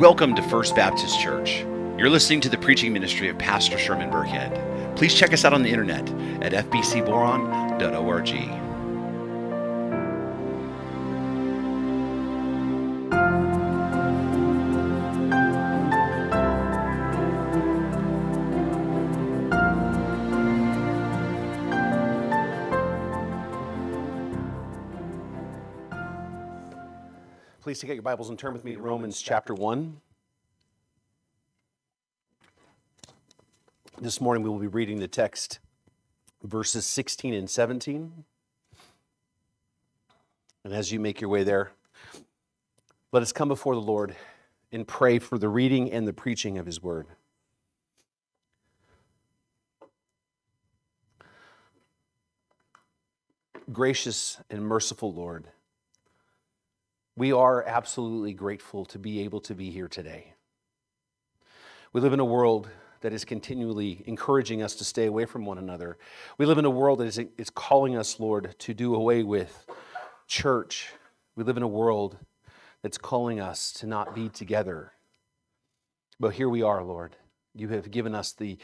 Welcome to First Baptist Church. You're listening to the preaching ministry of Pastor Sherman Burkhead. Please check us out on the internet at fbcboron.org. Please take out your Bibles and turn with me to Romans chapter 1. This morning we will be reading the text, verses 16 and 17. And as you make your way there, let us come before the Lord and pray for the reading and the preaching of His word. Gracious and merciful Lord, we are absolutely grateful to be able to be here today. We live in a world that is continually encouraging us to stay away from one another. We live in a world that is, is calling us, Lord, to do away with church. We live in a world that's calling us to not be together. But here we are, Lord. You have given us the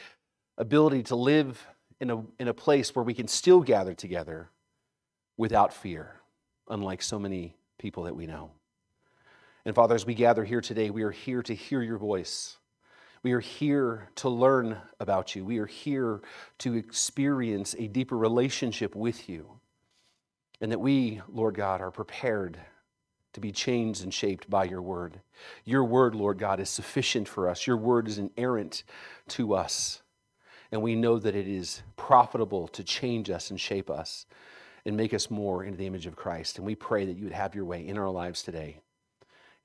ability to live in a, in a place where we can still gather together without fear, unlike so many people that we know. And Father, as we gather here today, we are here to hear your voice. We are here to learn about you. We are here to experience a deeper relationship with you. And that we, Lord God, are prepared to be changed and shaped by your word. Your word, Lord God, is sufficient for us. Your word is inerrant to us. And we know that it is profitable to change us and shape us and make us more into the image of Christ. And we pray that you would have your way in our lives today.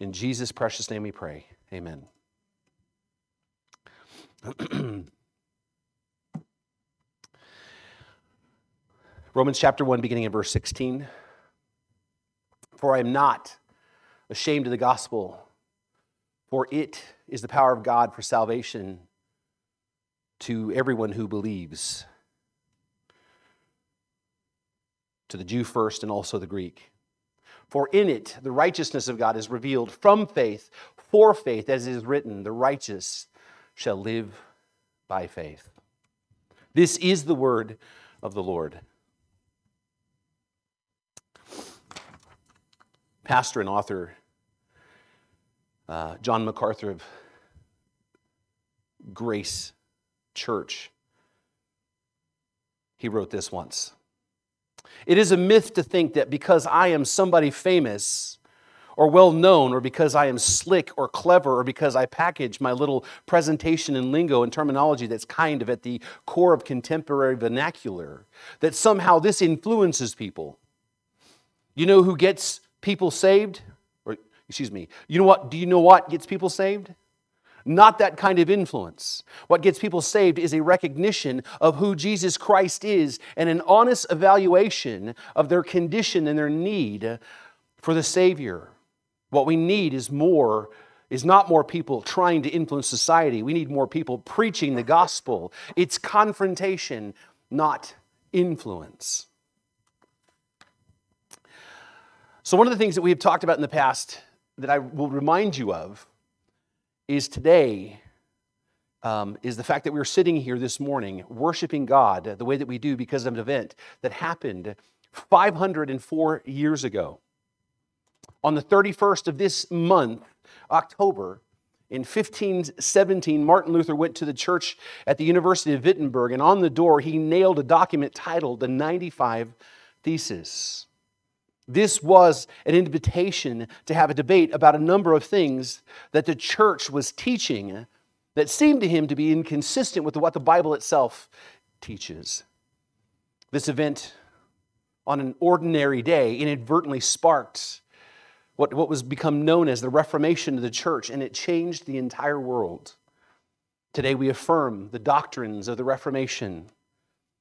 In Jesus' precious name we pray. Amen. Romans chapter 1, beginning in verse 16. For I am not ashamed of the gospel, for it is the power of God for salvation to everyone who believes, to the Jew first and also the Greek. For in it the righteousness of God is revealed from faith for faith, as it is written, the righteous shall live by faith. This is the word of the Lord. Pastor and author uh, John MacArthur of Grace Church, he wrote this once. It is a myth to think that because I am somebody famous, or well known, or because I am slick or clever, or because I package my little presentation and lingo and terminology that's kind of at the core of contemporary vernacular, that somehow this influences people. You know who gets people saved? Or, excuse me, you know what? Do you know what gets people saved? Not that kind of influence. What gets people saved is a recognition of who Jesus Christ is and an honest evaluation of their condition and their need for the Savior. What we need is more is not more people trying to influence society. We need more people preaching the gospel. It's confrontation, not influence. So, one of the things that we have talked about in the past that I will remind you of is today um, is the fact that we are sitting here this morning worshiping God the way that we do because of an event that happened 504 years ago on the 31st of this month, October, in 1517, Martin Luther went to the church at the University of Wittenberg, and on the door he nailed a document titled the 95 Theses. This was an invitation to have a debate about a number of things that the church was teaching that seemed to him to be inconsistent with what the Bible itself teaches. This event, on an ordinary day, inadvertently sparked what, what was become known as the Reformation of the church, and it changed the entire world. Today we affirm the doctrines of the Reformation,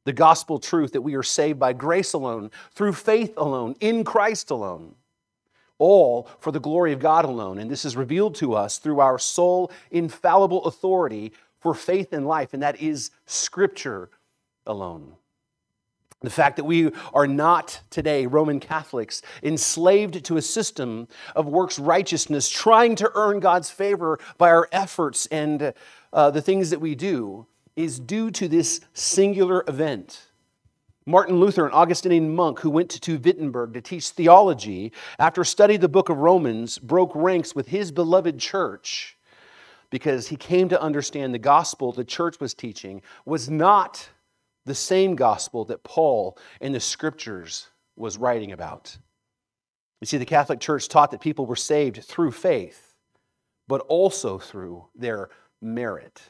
the gospel truth that we are saved by grace alone, through faith alone, in Christ alone, all for the glory of God alone. And this is revealed to us through our sole infallible authority for faith and life, and that is Scripture alone. The fact that we are not today, Roman Catholics, enslaved to a system of works righteousness, trying to earn God's favor by our efforts and uh, the things that we do, is due to this singular event. Martin Luther, an Augustinian monk who went to Wittenberg to teach theology, after studying the book of Romans, broke ranks with his beloved church because he came to understand the gospel the church was teaching was not the same gospel that Paul in the scriptures was writing about. You see, the Catholic Church taught that people were saved through faith, but also through their merit.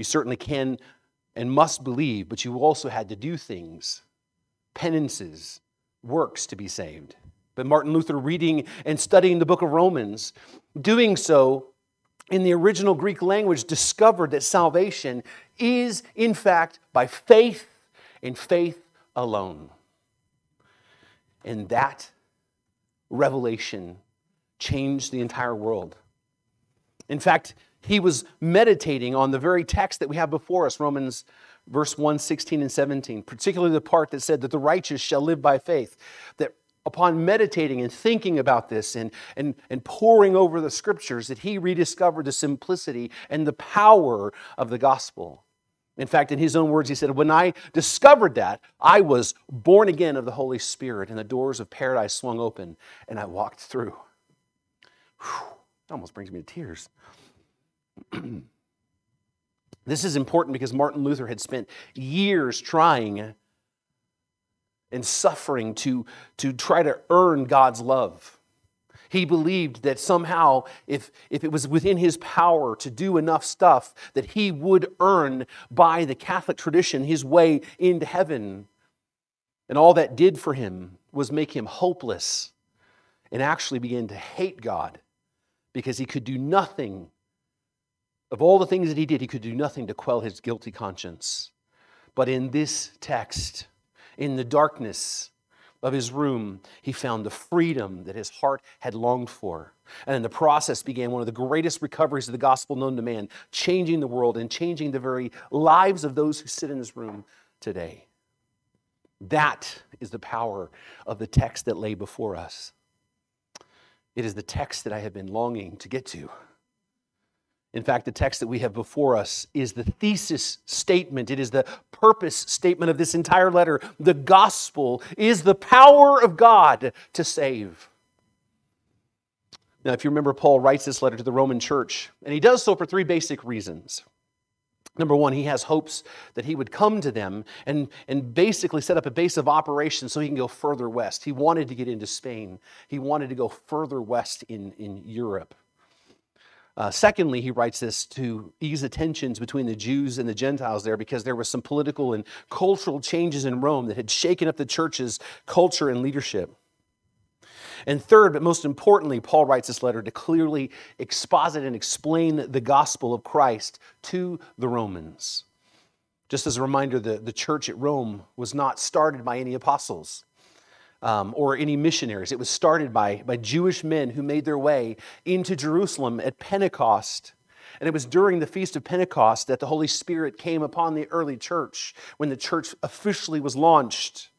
You certainly can and must believe, but you also had to do things, penances, works to be saved. But Martin Luther, reading and studying the book of Romans, doing so in the original Greek language, discovered that salvation is, in fact, by faith and faith alone. And that revelation changed the entire world. In fact, he was meditating on the very text that we have before us, Romans verse 1, 16 and 17, particularly the part that said that the righteous shall live by faith. That upon meditating and thinking about this and, and, and poring over the scriptures, that he rediscovered the simplicity and the power of the gospel. In fact, in his own words, he said, When I discovered that, I was born again of the Holy Spirit, and the doors of paradise swung open, and I walked through. Whew, it almost brings me to tears. this is important because Martin Luther had spent years trying and suffering to, to try to earn God's love. He believed that somehow, if, if it was within his power to do enough stuff, that he would earn by the Catholic tradition his way into heaven. And all that did for him was make him hopeless and actually begin to hate God because he could do nothing of all the things that he did, he could do nothing to quell his guilty conscience. But in this text, in the darkness of his room, he found the freedom that his heart had longed for. And in the process began one of the greatest recoveries of the gospel known to man, changing the world and changing the very lives of those who sit in this room today. That is the power of the text that lay before us. It is the text that I have been longing to get to. In fact, the text that we have before us is the thesis statement. It is the purpose statement of this entire letter. The gospel is the power of God to save. Now, if you remember, Paul writes this letter to the Roman church, and he does so for three basic reasons. Number one, he has hopes that he would come to them and, and basically set up a base of operations so he can go further west. He wanted to get into Spain, he wanted to go further west in, in Europe. Uh, secondly, he writes this to ease the tensions between the Jews and the Gentiles there because there were some political and cultural changes in Rome that had shaken up the church's culture and leadership. And third, but most importantly, Paul writes this letter to clearly exposit and explain the gospel of Christ to the Romans. Just as a reminder, the, the church at Rome was not started by any apostles um, or any missionaries. It was started by, by Jewish men who made their way into Jerusalem at Pentecost. And it was during the Feast of Pentecost that the Holy Spirit came upon the early church when the church officially was launched.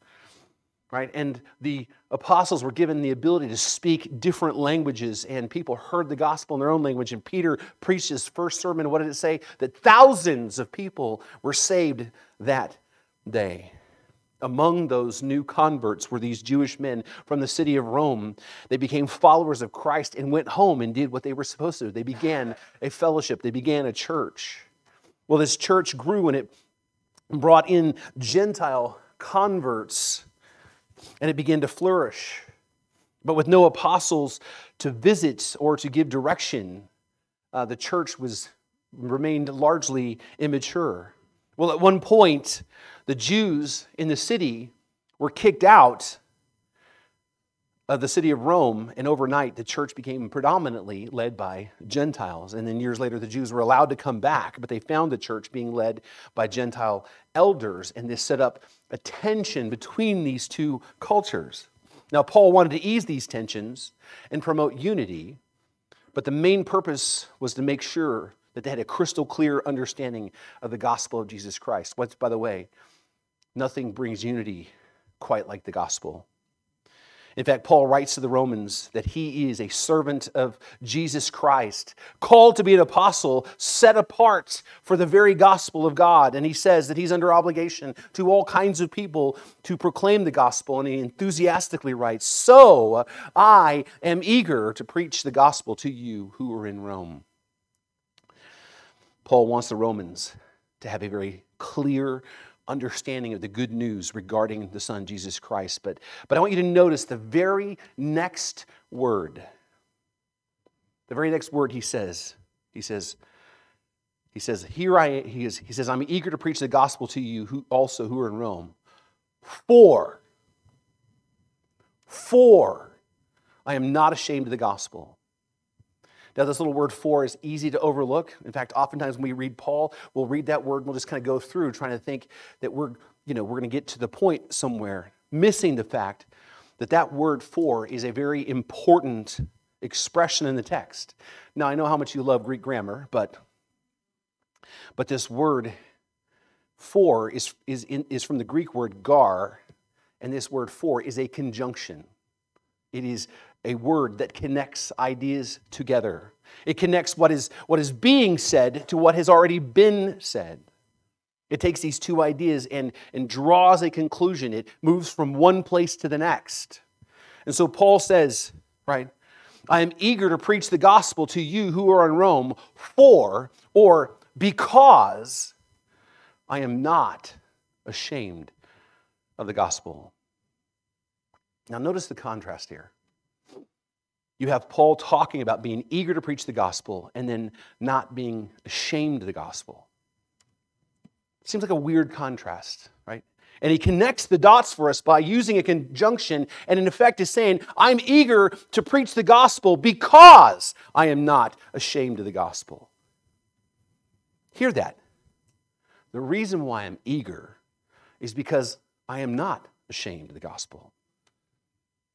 Right? And the apostles were given the ability to speak different languages, and people heard the gospel in their own language. And Peter preached his first sermon. What did it say? That thousands of people were saved that day among those new converts were these Jewish men from the city of Rome. They became followers of Christ and went home and did what they were supposed to. They began a fellowship, they began a church. Well, this church grew and it brought in Gentile converts and it began to flourish. But with no apostles to visit or to give direction, uh, the church was remained largely immature. Well, at one point, the Jews in the city were kicked out of the city of Rome, and overnight the church became predominantly led by Gentiles. And then years later, the Jews were allowed to come back, but they found the church being led by Gentile elders, and this set up a tension between these two cultures. Now, Paul wanted to ease these tensions and promote unity, but the main purpose was to make sure that they had a crystal clear understanding of the gospel of Jesus Christ. What's, by the way, Nothing brings unity quite like the gospel. In fact, Paul writes to the Romans that he is a servant of Jesus Christ, called to be an apostle, set apart for the very gospel of God. And he says that he's under obligation to all kinds of people to proclaim the gospel. And he enthusiastically writes, So I am eager to preach the gospel to you who are in Rome. Paul wants the Romans to have a very clear understanding of the good news regarding the Son, Jesus Christ. But, but I want you to notice the very next word. The very next word he says, he says, he says, Here I he, is, he says, I'm eager to preach the gospel to you who also who are in Rome. For, for I am not ashamed of the gospel. Now, this little word for is easy to overlook. In fact, oftentimes when we read Paul, we'll read that word and we'll just kind of go through trying to think that we're, you know, we're going to get to the point somewhere, missing the fact that that word for is a very important expression in the text. Now, I know how much you love Greek grammar, but, but this word for is, is, in, is from the Greek word gar, and this word for is a conjunction. It is a word that connects ideas together. It connects what is, what is being said to what has already been said. It takes these two ideas and, and draws a conclusion. It moves from one place to the next. And so Paul says, right, I am eager to preach the gospel to you who are in Rome for or because I am not ashamed of the gospel. Now, notice the contrast here you have Paul talking about being eager to preach the gospel and then not being ashamed of the gospel. Seems like a weird contrast, right? And he connects the dots for us by using a conjunction and, in effect, is saying, I'm eager to preach the gospel because I am not ashamed of the gospel. Hear that. The reason why I'm eager is because I am not ashamed of the gospel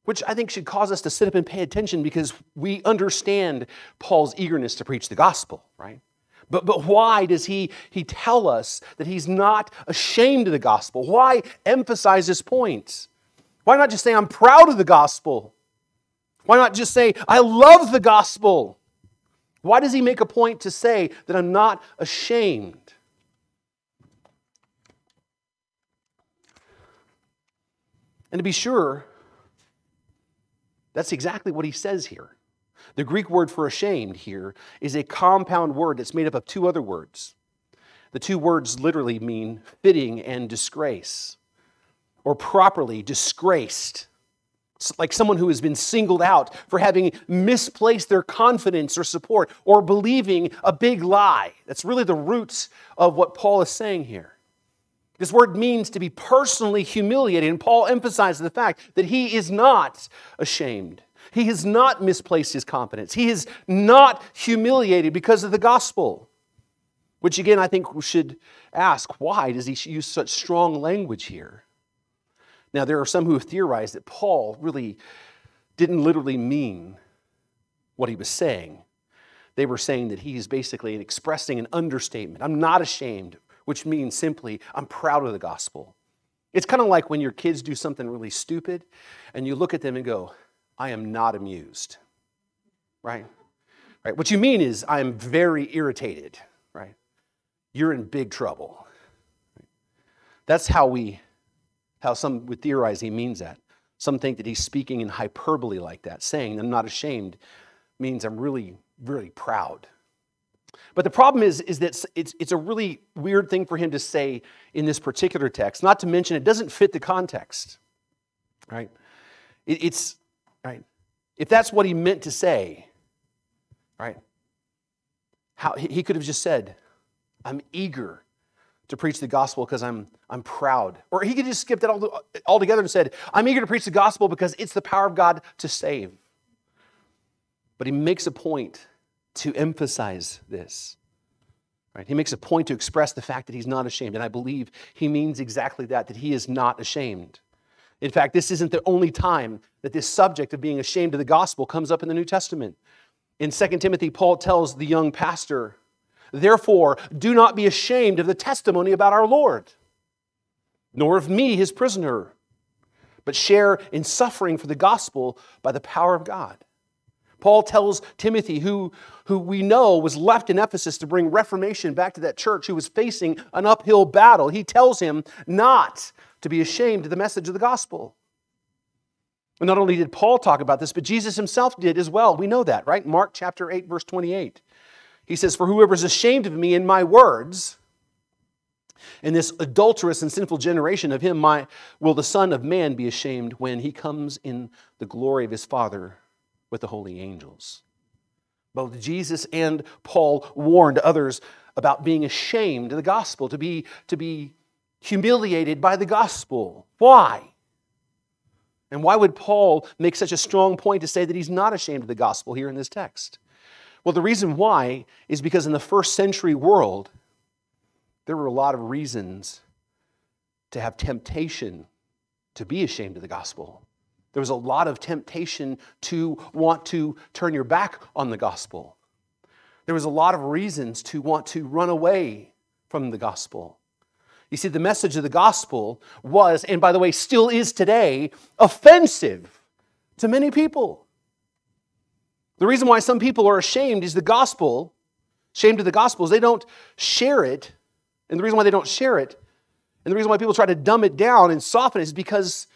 which I think should cause us to sit up and pay attention because we understand Paul's eagerness to preach the gospel, right? But, but why does he, he tell us that he's not ashamed of the gospel? Why emphasize this point? Why not just say, I'm proud of the gospel? Why not just say, I love the gospel? Why does he make a point to say that I'm not ashamed? And to be sure, that's exactly what he says here. The Greek word for ashamed here is a compound word that's made up of two other words. The two words literally mean fitting and disgrace, or properly disgraced. like someone who has been singled out for having misplaced their confidence or support or believing a big lie. That's really the roots of what Paul is saying here. This word means to be personally humiliated, and Paul emphasizes the fact that he is not ashamed. He has not misplaced his confidence. He is not humiliated because of the gospel. Which, again, I think we should ask why does he use such strong language here? Now, there are some who have theorized that Paul really didn't literally mean what he was saying. They were saying that he is basically expressing an understatement. I'm not ashamed which means simply, I'm proud of the gospel. It's kind of like when your kids do something really stupid and you look at them and go, I am not amused. Right? Right? What you mean is, I am very irritated. Right? You're in big trouble. That's how we, how some would theorize he means that. Some think that he's speaking in hyperbole like that, saying, I'm not ashamed, means I'm really, really proud. But the problem is, is that it's, it's a really weird thing for him to say in this particular text, not to mention it doesn't fit the context, right? It, it's, right? If that's what he meant to say, right? How, he could have just said, I'm eager to preach the gospel because I'm, I'm proud. Or he could just skip that all, altogether and said, I'm eager to preach the gospel because it's the power of God to save. But he makes a point to emphasize this. Right? He makes a point to express the fact that he's not ashamed. And I believe he means exactly that, that he is not ashamed. In fact, this isn't the only time that this subject of being ashamed of the gospel comes up in the New Testament. In 2 Timothy, Paul tells the young pastor, Therefore, do not be ashamed of the testimony about our Lord. nor of me, his prisoner, but share in suffering for the gospel by the power of God. Paul tells Timothy, who, who we know was left in Ephesus to bring reformation back to that church, who was facing an uphill battle, he tells him not to be ashamed of the message of the gospel. And not only did Paul talk about this, but Jesus himself did as well. We know that, right? Mark chapter 8, verse 28. He says, For whoever is ashamed of me and my words, in this adulterous and sinful generation of him my, will the Son of Man be ashamed when he comes in the glory of his Father with the holy angels. Both Jesus and Paul warned others about being ashamed of the gospel, to be, to be humiliated by the gospel. Why? And why would Paul make such a strong point to say that he's not ashamed of the gospel here in this text? Well, the reason why is because in the first century world, there were a lot of reasons to have temptation to be ashamed of the gospel. There was a lot of temptation to want to turn your back on the gospel. There was a lot of reasons to want to run away from the gospel. You see, the message of the gospel was, and by the way, still is today, offensive to many people. The reason why some people are ashamed is the gospel, ashamed of the gospel, is they don't share it. And the reason why they don't share it, and the reason why people try to dumb it down and soften it is because,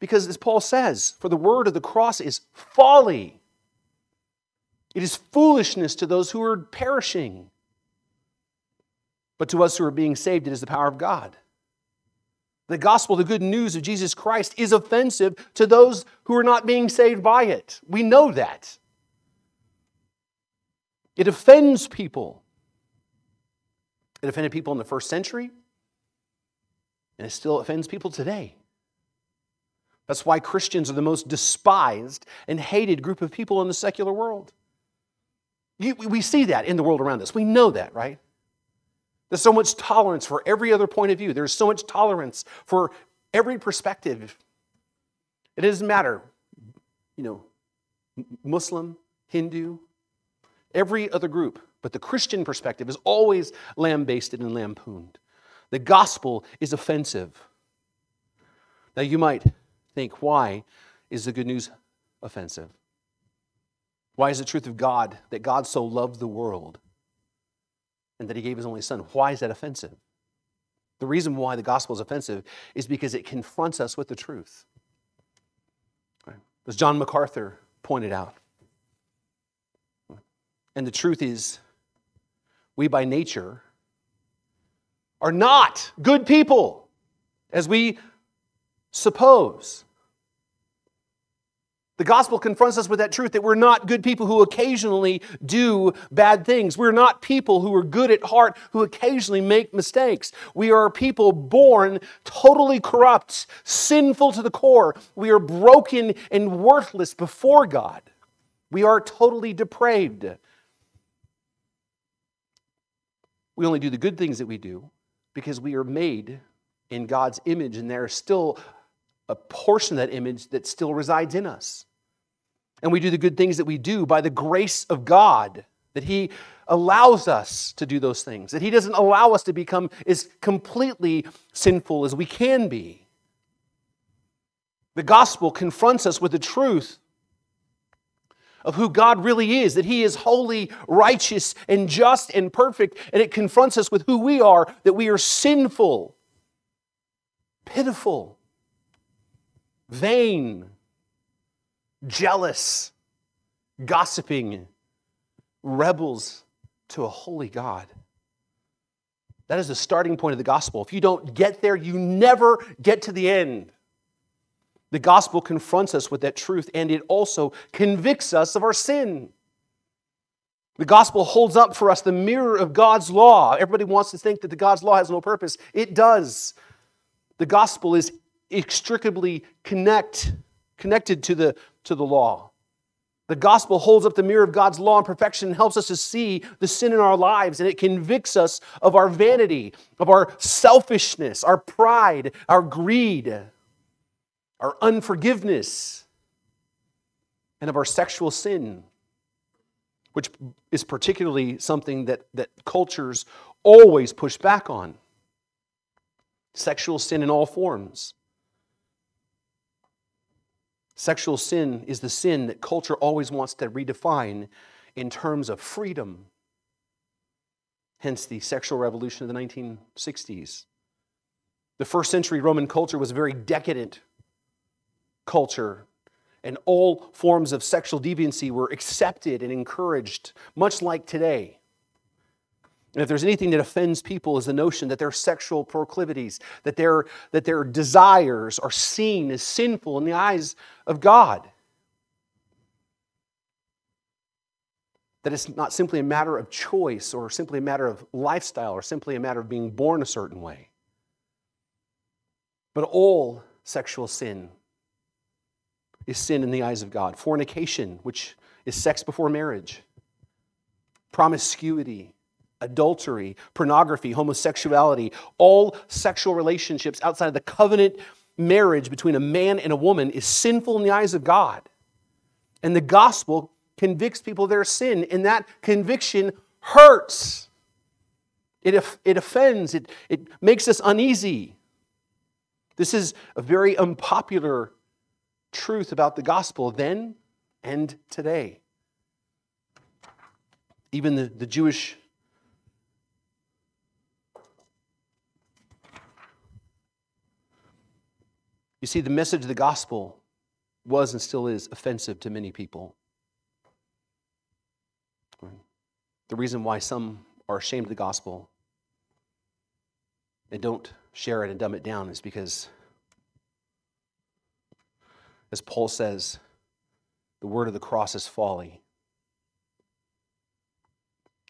because as Paul says, for the word of the cross is folly. It is foolishness to those who are perishing. But to us who are being saved, it is the power of God. The gospel, the good news of Jesus Christ, is offensive to those who are not being saved by it. We know that. It offends people. It offended people in the first century, and it still offends people today. That's why Christians are the most despised and hated group of people in the secular world. we see that in the world around us. We know that, right? There's so much tolerance for every other point of view. There's so much tolerance for every perspective. It doesn't matter, you know, Muslim, Hindu, every other group. But the Christian perspective is always lambasted and lampooned. The gospel is offensive. Now, you might think, why is the good news offensive? Why is the truth of God that God so loved the world and that he gave his only son. Why is that offensive? The reason why the gospel is offensive is because it confronts us with the truth. As John MacArthur pointed out. And the truth is, we by nature are not good people, as we suppose. The gospel confronts us with that truth that we're not good people who occasionally do bad things. We're not people who are good at heart who occasionally make mistakes. We are people born totally corrupt, sinful to the core. We are broken and worthless before God. We are totally depraved. We only do the good things that we do because we are made in God's image, and there is still a portion of that image that still resides in us. And we do the good things that we do by the grace of God, that He allows us to do those things, that He doesn't allow us to become as completely sinful as we can be. The gospel confronts us with the truth of who God really is, that He is holy, righteous, and just and perfect, and it confronts us with who we are, that we are sinful, pitiful, vain, jealous, gossiping rebels to a holy God. That is the starting point of the gospel. If you don't get there, you never get to the end. The gospel confronts us with that truth and it also convicts us of our sin. The gospel holds up for us the mirror of God's law. Everybody wants to think that the God's law has no purpose. It does. The gospel is inextricably connect, connected to the to the law. The gospel holds up the mirror of God's law and perfection and helps us to see the sin in our lives, and it convicts us of our vanity, of our selfishness, our pride, our greed, our unforgiveness, and of our sexual sin, which is particularly something that, that cultures always push back on. Sexual sin in all forms. Sexual sin is the sin that culture always wants to redefine in terms of freedom. Hence the sexual revolution of the 1960s. The first century Roman culture was a very decadent culture, and all forms of sexual deviancy were accepted and encouraged, much like today. And if there's anything that offends people is the notion that their sexual proclivities, that their, that their desires are seen as sinful in the eyes of God. That it's not simply a matter of choice or simply a matter of lifestyle or simply a matter of being born a certain way. But all sexual sin is sin in the eyes of God. Fornication, which is sex before marriage, promiscuity, adultery, pornography, homosexuality, all sexual relationships outside of the covenant marriage between a man and a woman is sinful in the eyes of God. And the gospel convicts people of their sin, and that conviction hurts. It, it offends, it, it makes us uneasy. This is a very unpopular truth about the gospel then and today. Even the, the Jewish You see, the message of the gospel was and still is offensive to many people. The reason why some are ashamed of the gospel and don't share it and dumb it down is because, as Paul says, the word of the cross is folly.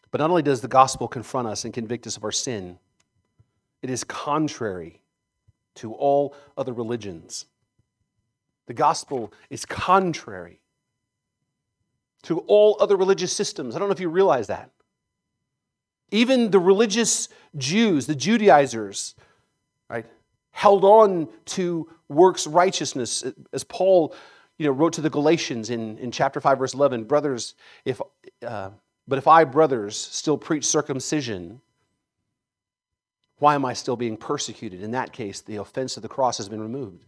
But not only does the gospel confront us and convict us of our sin, it is contrary to all other religions. The gospel is contrary to all other religious systems. I don't know if you realize that. Even the religious Jews, the Judaizers, right, held on to works righteousness. As Paul you know, wrote to the Galatians in, in chapter 5, verse 11, brothers, if, uh, but if I, brothers, still preach circumcision, why am I still being persecuted? In that case, the offense of the cross has been removed.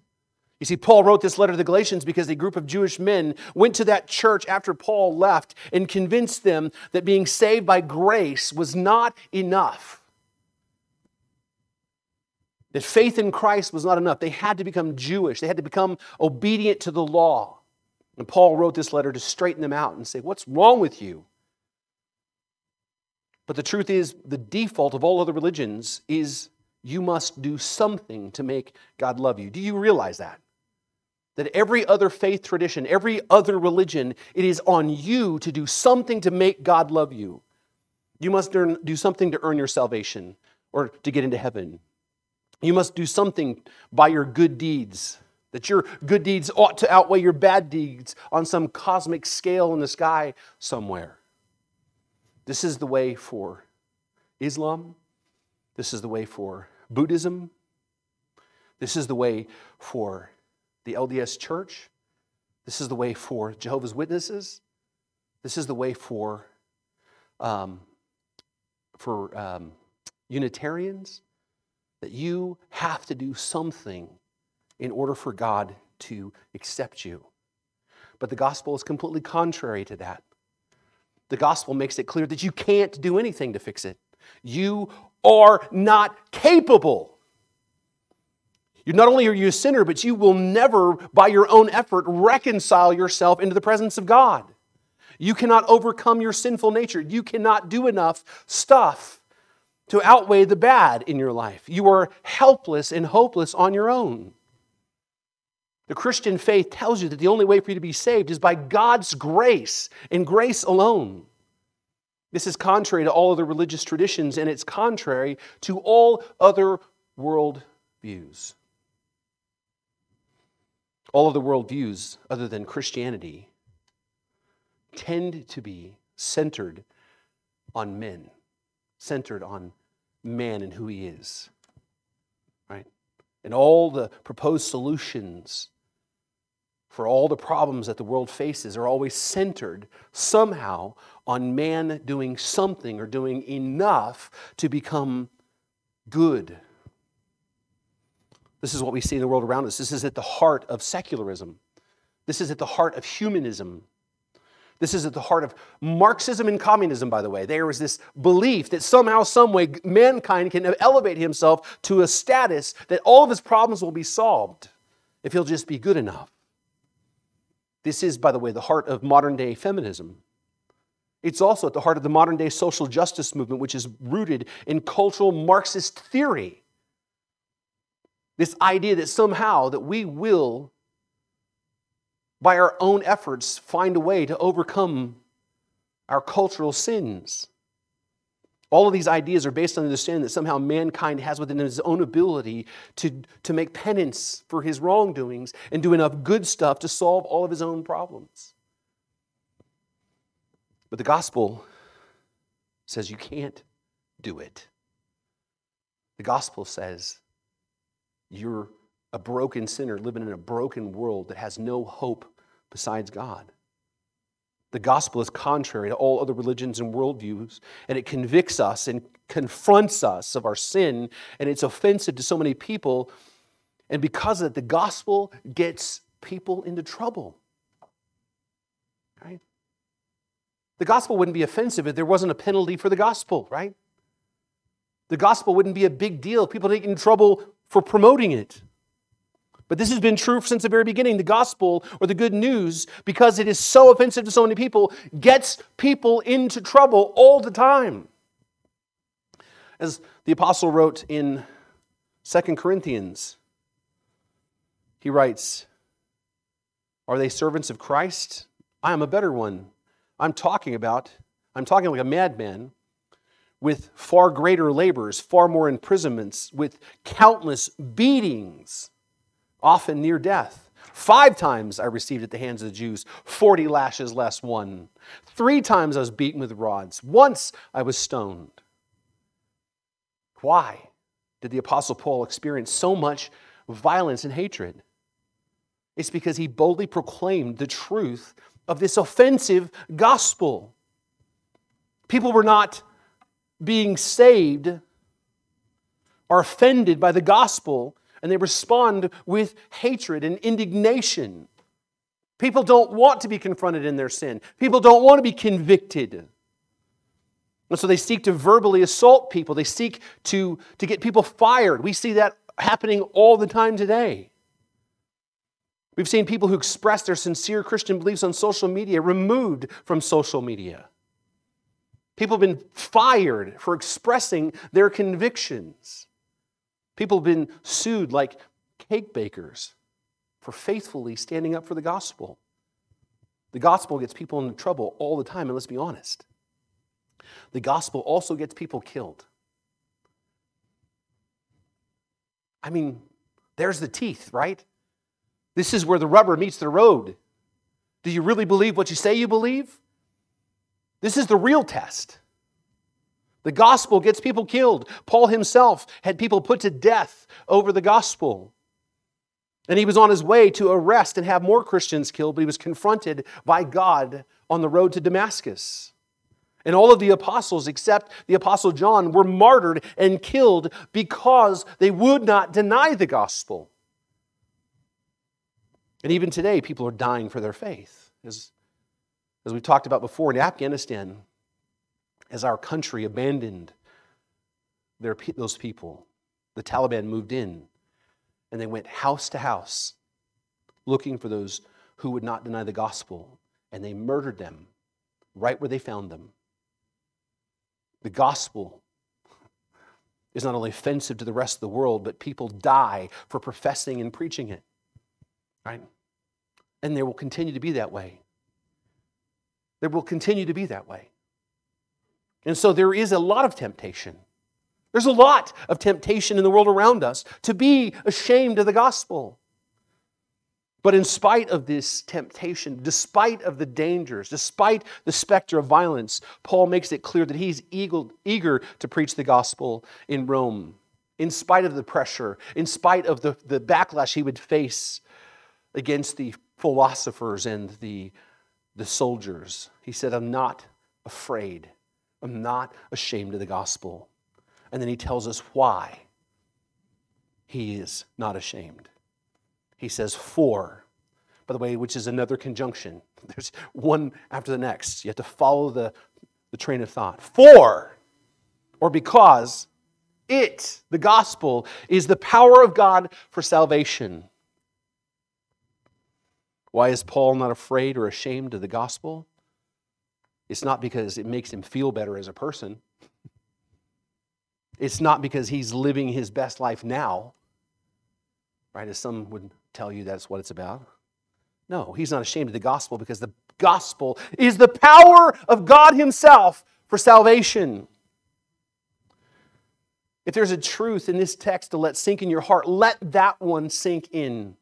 You see, Paul wrote this letter to the Galatians because a group of Jewish men went to that church after Paul left and convinced them that being saved by grace was not enough. That faith in Christ was not enough. They had to become Jewish, they had to become obedient to the law. And Paul wrote this letter to straighten them out and say, What's wrong with you? But the truth is, the default of all other religions is you must do something to make God love you. Do you realize that? That every other faith tradition, every other religion, it is on you to do something to make God love you. You must earn, do something to earn your salvation or to get into heaven. You must do something by your good deeds, that your good deeds ought to outweigh your bad deeds on some cosmic scale in the sky somewhere. This is the way for Islam. This is the way for Buddhism. This is the way for the LDS Church. This is the way for Jehovah's Witnesses. This is the way for, um, for um, Unitarians. That you have to do something in order for God to accept you. But the gospel is completely contrary to that. The gospel makes it clear that you can't do anything to fix it. You are not capable. You not only are you a sinner, but you will never, by your own effort, reconcile yourself into the presence of God. You cannot overcome your sinful nature. You cannot do enough stuff to outweigh the bad in your life. You are helpless and hopeless on your own. The Christian faith tells you that the only way for you to be saved is by God's grace and grace alone. This is contrary to all other religious traditions, and it's contrary to all other world views. All of the world views, other than Christianity, tend to be centered on men, centered on man and who he is. Right? And all the proposed solutions for all the problems that the world faces are always centered somehow on man doing something or doing enough to become good. This is what we see in the world around us. This is at the heart of secularism. This is at the heart of humanism. This is at the heart of Marxism and communism, by the way. There is this belief that somehow, someway, mankind can elevate himself to a status that all of his problems will be solved if he'll just be good enough. This is, by the way, the heart of modern day feminism. It's also at the heart of the modern day social justice movement, which is rooted in cultural Marxist theory. This idea that somehow that we will by our own efforts, find a way to overcome our cultural sins. All of these ideas are based on the understanding that somehow mankind has within his own ability to, to make penance for his wrongdoings and do enough good stuff to solve all of his own problems. But the gospel says you can't do it. The gospel says you're a broken sinner living in a broken world that has no hope besides God. The gospel is contrary to all other religions and worldviews, and it convicts us and confronts us of our sin, and it's offensive to so many people. And because of it, the gospel gets people into trouble. Right? The gospel wouldn't be offensive if there wasn't a penalty for the gospel, right? The gospel wouldn't be a big deal. People didn't get in trouble for promoting it. But this has been true since the very beginning. The gospel or the good news, because it is so offensive to so many people, gets people into trouble all the time. As the apostle wrote in Second Corinthians, he writes, Are they servants of Christ? I am a better one. I'm talking about, I'm talking like a madman with far greater labors, far more imprisonments, with countless beatings often near death. Five times I received at the hands of the Jews 40 lashes less one. Three times I was beaten with rods. Once I was stoned. Why did the Apostle Paul experience so much violence and hatred? It's because he boldly proclaimed the truth of this offensive gospel. People were not being saved or offended by the gospel and they respond with hatred and indignation. People don't want to be confronted in their sin, people don't want to be convicted. And so they seek to verbally assault people, they seek to, to get people fired. We see that happening all the time today. We've seen people who express their sincere Christian beliefs on social media removed from social media. People have been fired for expressing their convictions. People have been sued like cake bakers for faithfully standing up for the gospel. The gospel gets people into trouble all the time, and let's be honest. The gospel also gets people killed. I mean, there's the teeth, right? This is where the rubber meets the road. Do you really believe what you say you believe? This is the real test. The gospel gets people killed. Paul himself had people put to death over the gospel. And he was on his way to arrest and have more Christians killed, but he was confronted by God on the road to Damascus. And all of the apostles, except the apostle John, were martyred and killed because they would not deny the gospel. And even today, people are dying for their faith. As, as we've talked about before in Afghanistan, as our country abandoned their, those people, the Taliban moved in and they went house to house looking for those who would not deny the gospel, and they murdered them right where they found them. The gospel is not only offensive to the rest of the world, but people die for professing and preaching it. Right? And there will continue to be that way. There will continue to be that way. And so there is a lot of temptation. There's a lot of temptation in the world around us to be ashamed of the gospel. But in spite of this temptation, despite of the dangers, despite the specter of violence, Paul makes it clear that he's eager to preach the gospel in Rome, in spite of the pressure, in spite of the, the backlash he would face against the philosophers and the, the soldiers. He said, I'm not afraid. I'm not ashamed of the gospel. And then he tells us why. he is not ashamed. He says, For, by the way, which is another conjunction. There's one after the next. You have to follow the, the train of thought. For, or because, it, the gospel, is the power of God for salvation. Why is Paul not afraid or ashamed of the gospel? It's not because it makes him feel better as a person. It's not because he's living his best life now, right? As some would tell you that's what it's about. No, he's not ashamed of the gospel because the gospel is the power of God Himself for salvation. If there's a truth in this text to let sink in your heart, let that one sink in.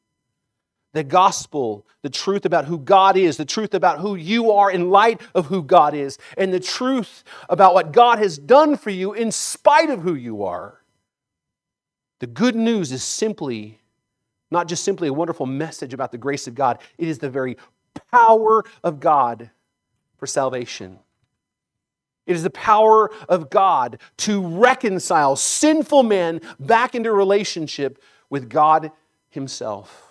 The gospel, the truth about who God is, the truth about who you are in light of who God is, and the truth about what God has done for you in spite of who you are. The good news is simply not just simply a wonderful message about the grace of God, it is the very power of God for salvation. It is the power of God to reconcile sinful men back into relationship with God Himself.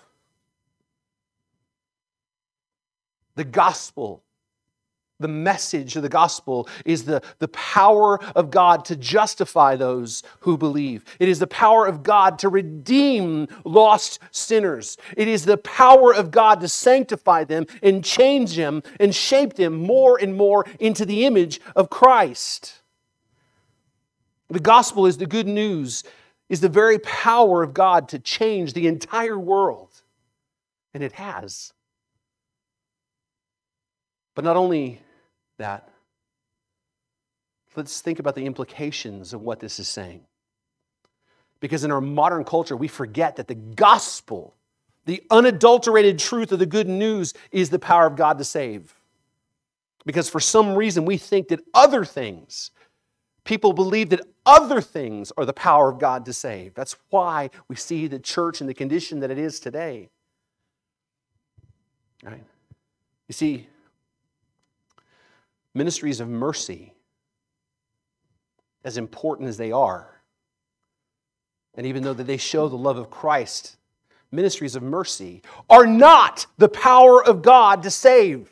The gospel the message of the gospel is the, the power of God to justify those who believe. It is the power of God to redeem lost sinners. It is the power of God to sanctify them and change them and shape them more and more into the image of Christ. The gospel is the good news, is the very power of God to change the entire world. And it has. But not only that, let's think about the implications of what this is saying. Because in our modern culture, we forget that the gospel, the unadulterated truth of the good news, is the power of God to save. Because for some reason, we think that other things, people believe that other things are the power of God to save. That's why we see the church in the condition that it is today. Right? You see, ministries of mercy, as important as they are, and even though that they show the love of Christ, ministries of mercy are not the power of God to save.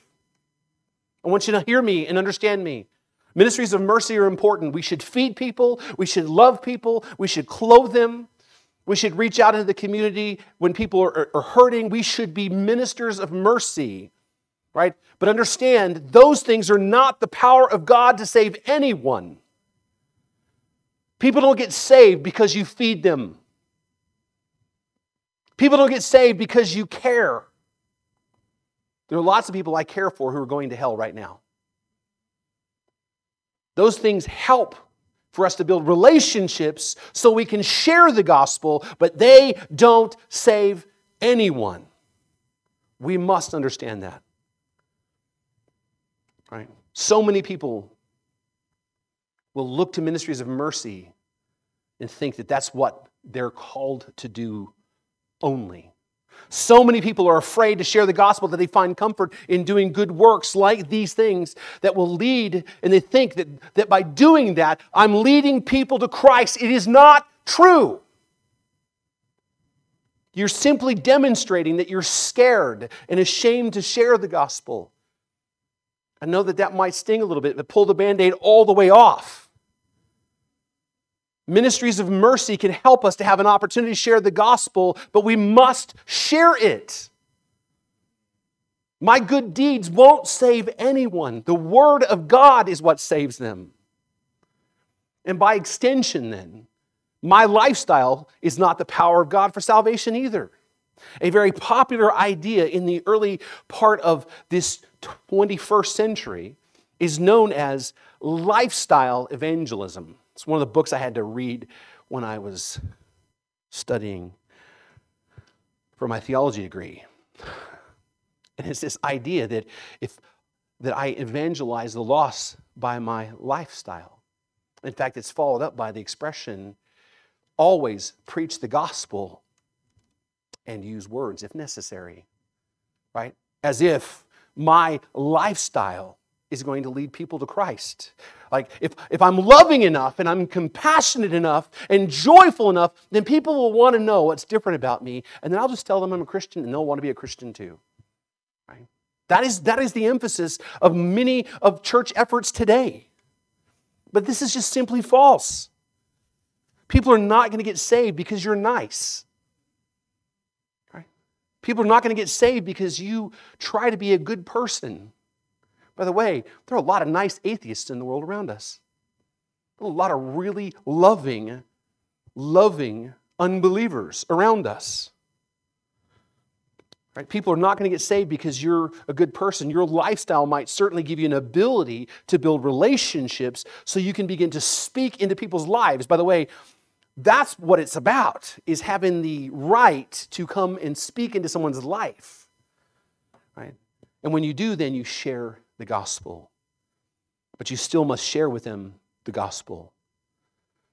I want you to hear me and understand me. Ministries of mercy are important. We should feed people, we should love people, we should clothe them. We should reach out into the community when people are, are hurting. We should be ministers of mercy right? But understand, those things are not the power of God to save anyone. People don't get saved because you feed them. People don't get saved because you care. There are lots of people I care for who are going to hell right now. Those things help for us to build relationships so we can share the gospel, but they don't save anyone. We must understand that. Right? So many people will look to ministries of mercy and think that that's what they're called to do only. So many people are afraid to share the gospel that they find comfort in doing good works like these things that will lead, and they think that, that by doing that, I'm leading people to Christ. It is not true. You're simply demonstrating that you're scared and ashamed to share the gospel. I know that that might sting a little bit, but pull the band aid all the way off. Ministries of mercy can help us to have an opportunity to share the gospel, but we must share it. My good deeds won't save anyone. The Word of God is what saves them. And by extension, then, my lifestyle is not the power of God for salvation either. A very popular idea in the early part of this 21st century is known as lifestyle evangelism. It's one of the books I had to read when I was studying for my theology degree. And it's this idea that if that I evangelize the lost by my lifestyle. In fact, it's followed up by the expression always preach the gospel and use words if necessary. Right? As if my lifestyle is going to lead people to Christ. Like, if, if I'm loving enough and I'm compassionate enough and joyful enough, then people will want to know what's different about me. And then I'll just tell them I'm a Christian and they'll want to be a Christian too. That is, that is the emphasis of many of church efforts today. But this is just simply false. People are not going to get saved because you're nice. People are not going to get saved because you try to be a good person. By the way, there are a lot of nice atheists in the world around us. a lot of really loving, loving unbelievers around us. Right? People are not going to get saved because you're a good person. Your lifestyle might certainly give you an ability to build relationships so you can begin to speak into people's lives. By the way, that's what it's about is having the right to come and speak into someone's life. Right? And when you do, then you share the gospel. But you still must share with them the gospel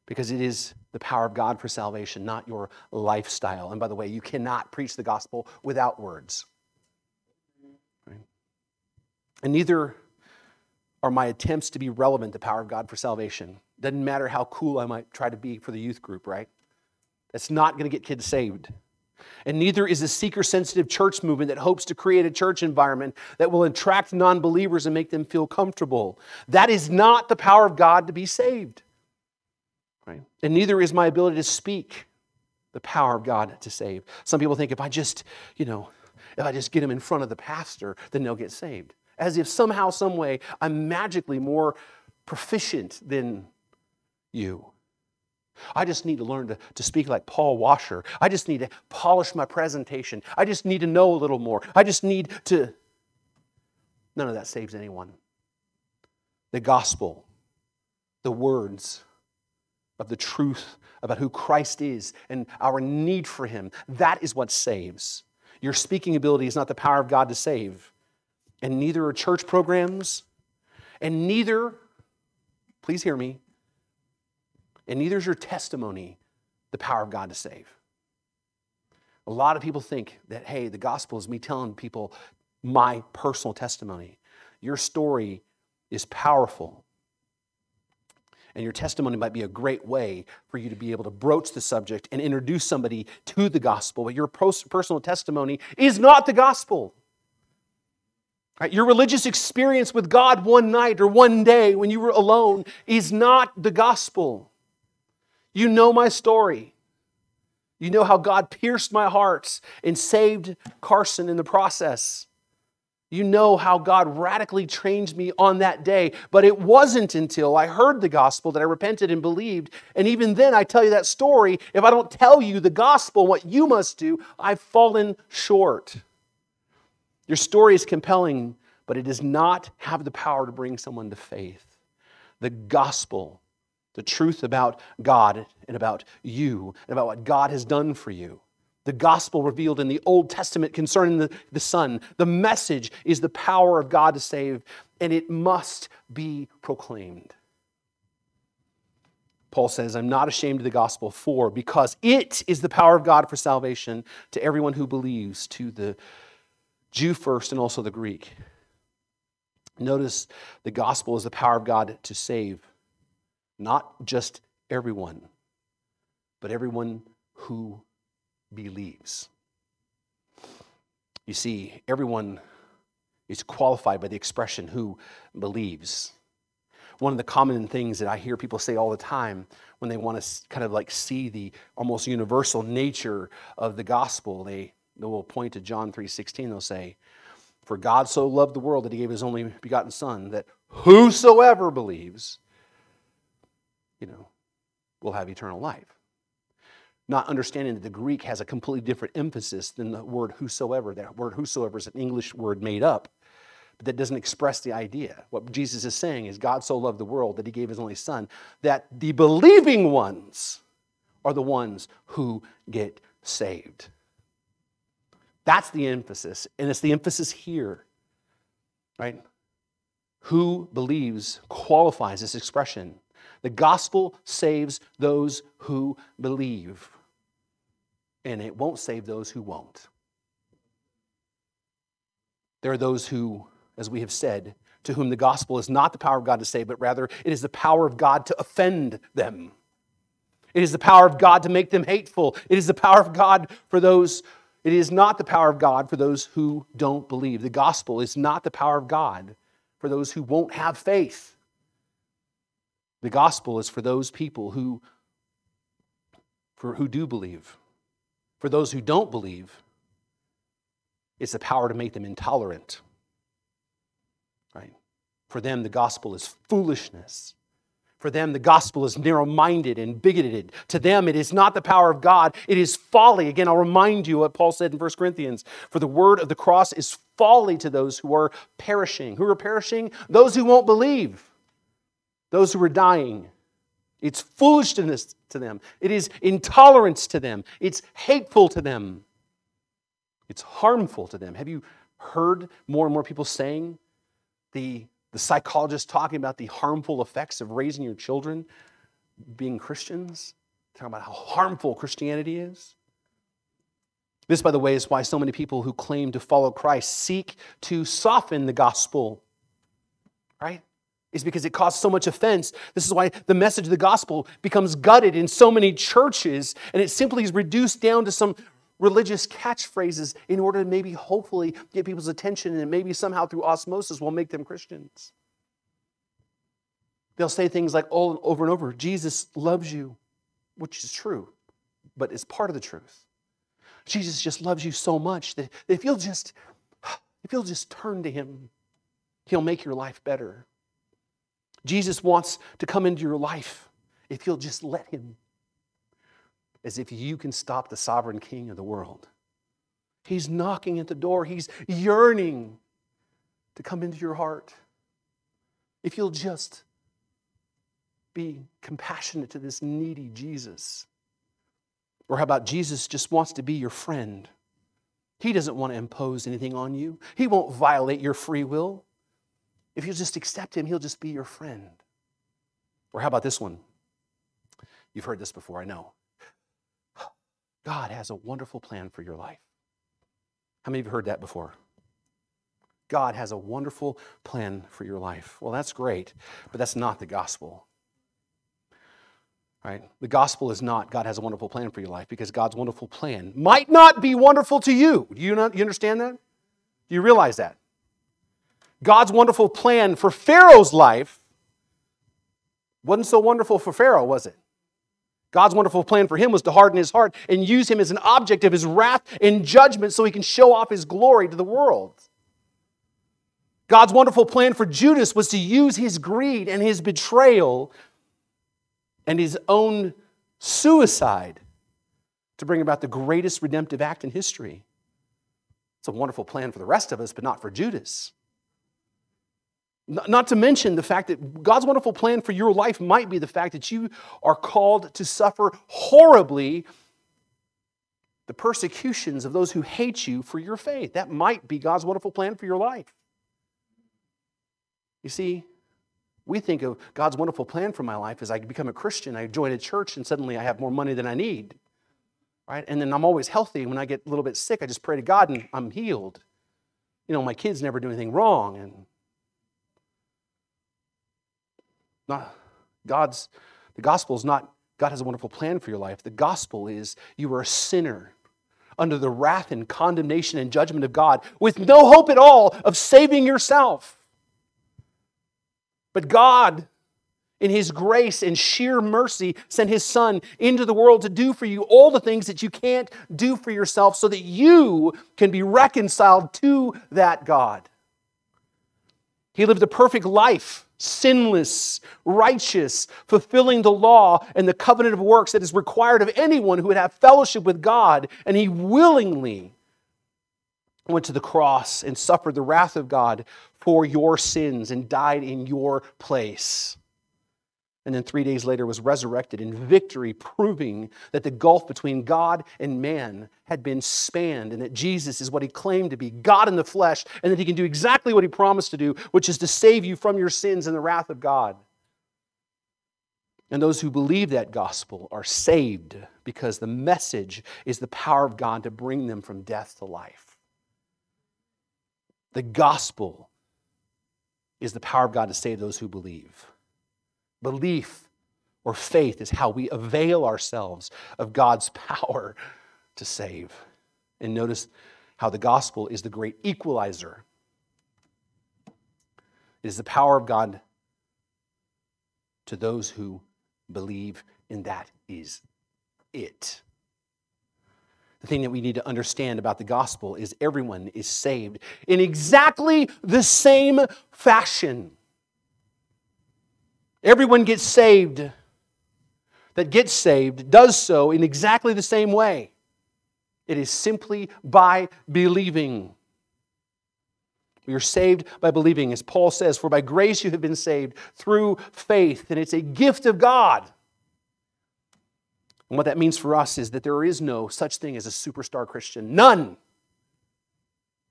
because it is the power of God for salvation, not your lifestyle. And by the way, you cannot preach the gospel without words. Right? And neither are my attempts to be relevant the power of God for salvation. Doesn't matter how cool I might try to be for the youth group, right? That's not going to get kids saved. And neither is a seeker sensitive church movement that hopes to create a church environment that will attract non believers and make them feel comfortable. That is not the power of God to be saved. Right? And neither is my ability to speak the power of God to save. Some people think if I just, you know, if I just get them in front of the pastor, then they'll get saved. As if somehow, some way, I'm magically more proficient than you. I just need to learn to, to speak like Paul Washer. I just need to polish my presentation. I just need to know a little more. I just need to. None of that saves anyone. The gospel, the words of the truth about who Christ is and our need for him, that is what saves. Your speaking ability is not the power of God to save. And neither are church programs, and neither, please hear me, and neither is your testimony the power of God to save. A lot of people think that, hey, the gospel is me telling people my personal testimony. Your story is powerful. And your testimony might be a great way for you to be able to broach the subject and introduce somebody to the gospel. But your personal testimony is not the gospel. Your religious experience with God one night or one day when you were alone is not the gospel. You know my story. You know how God pierced my heart and saved Carson in the process. You know how God radically changed me on that day. But it wasn't until I heard the gospel that I repented and believed. And even then, I tell you that story. If I don't tell you the gospel, what you must do, I've fallen short. Your story is compelling, but it does not have the power to bring someone to faith. The gospel the truth about God and about you and about what God has done for you. The gospel revealed in the Old Testament concerning the, the Son. The message is the power of God to save, and it must be proclaimed. Paul says, I'm not ashamed of the gospel, for because it is the power of God for salvation to everyone who believes, to the Jew first and also the Greek. Notice the gospel is the power of God to save not just everyone, but everyone who believes. You see, everyone is qualified by the expression who believes. One of the common things that I hear people say all the time when they want to kind of like see the almost universal nature of the gospel, they, they will point to John 3:16. They'll say, For God so loved the world that he gave his only begotten Son, that whosoever believes you know, will have eternal life. Not understanding that the Greek has a completely different emphasis than the word whosoever. That word whosoever is an English word made up, but that doesn't express the idea. What Jesus is saying is God so loved the world that he gave his only son, that the believing ones are the ones who get saved. That's the emphasis, and it's the emphasis here, right? Who believes qualifies this expression. The gospel saves those who believe, and it won't save those who won't. There are those who, as we have said, to whom the gospel is not the power of God to save, but rather it is the power of God to offend them. It is the power of God to make them hateful. It is the power of God for those, it is not the power of God for those who don't believe. The gospel is not the power of God for those who won't have faith. The gospel is for those people who, for, who do believe. For those who don't believe, it's the power to make them intolerant. Right? For them, the gospel is foolishness. For them, the gospel is narrow minded and bigoted. To them, it is not the power of God, it is folly. Again, I'll remind you what Paul said in 1 Corinthians For the word of the cross is folly to those who are perishing. Who are perishing? Those who won't believe, those who are dying. It's foolishness to them, it is intolerance to them, it's hateful to them, it's harmful to them. Have you heard more and more people saying the the psychologists talking about the harmful effects of raising your children being Christians, talking about how harmful Christianity is. This, by the way, is why so many people who claim to follow Christ seek to soften the gospel, right? Is because it caused so much offense. This is why the message of the gospel becomes gutted in so many churches, and it simply is reduced down to some religious catchphrases in order to maybe hopefully get people's attention and maybe somehow through osmosis will make them Christians. They'll say things like all over and over, Jesus loves you, which is true, but it's part of the truth. Jesus just loves you so much that if you'll just if you'll just turn to him, he'll make your life better. Jesus wants to come into your life if you'll just let him as if you can stop the sovereign king of the world. He's knocking at the door, he's yearning to come into your heart. If you'll just be compassionate to this needy Jesus. Or how about Jesus just wants to be your friend? He doesn't want to impose anything on you, He won't violate your free will. If you just accept Him, He'll just be your friend. Or how about this one? You've heard this before, I know. God has a wonderful plan for your life. How many of you heard that before? God has a wonderful plan for your life. Well, that's great, but that's not the gospel. Right? The gospel is not God has a wonderful plan for your life because God's wonderful plan might not be wonderful to you. Do you, not, you understand that? Do you realize that? God's wonderful plan for Pharaoh's life wasn't so wonderful for Pharaoh, was it? God's wonderful plan for him was to harden his heart and use him as an object of his wrath and judgment so he can show off his glory to the world. God's wonderful plan for Judas was to use his greed and his betrayal and his own suicide to bring about the greatest redemptive act in history. It's a wonderful plan for the rest of us, but not for Judas. Not to mention the fact that God's wonderful plan for your life might be the fact that you are called to suffer horribly the persecutions of those who hate you for your faith. That might be God's wonderful plan for your life. You see, we think of God's wonderful plan for my life as I become a Christian, I join a church, and suddenly I have more money than I need. Right? And then I'm always healthy. When I get a little bit sick, I just pray to God and I'm healed. You know, my kids never do anything wrong, and not God's, the gospel is not God has a wonderful plan for your life. The gospel is you are a sinner under the wrath and condemnation and judgment of God with no hope at all of saving yourself. But God, in His grace and sheer mercy, sent His Son into the world to do for you all the things that you can't do for yourself so that you can be reconciled to that God. He lived a perfect life sinless, righteous, fulfilling the law and the covenant of works that is required of anyone who would have fellowship with God. And he willingly went to the cross and suffered the wrath of God for your sins and died in your place and then three days later was resurrected in victory, proving that the gulf between God and man had been spanned, and that Jesus is what he claimed to be God in the flesh, and that he can do exactly what he promised to do, which is to save you from your sins and the wrath of God. And those who believe that gospel are saved because the message is the power of God to bring them from death to life. The gospel is the power of God to save those who believe. Belief or faith is how we avail ourselves of God's power to save. And notice how the gospel is the great equalizer. It is the power of God to those who believe, and that is it. The thing that we need to understand about the gospel is everyone is saved in exactly the same fashion. Everyone gets saved that gets saved does so in exactly the same way. It is simply by believing. We are saved by believing, as Paul says, for by grace you have been saved through faith, and it's a gift of God. And what that means for us is that there is no such thing as a superstar Christian. None.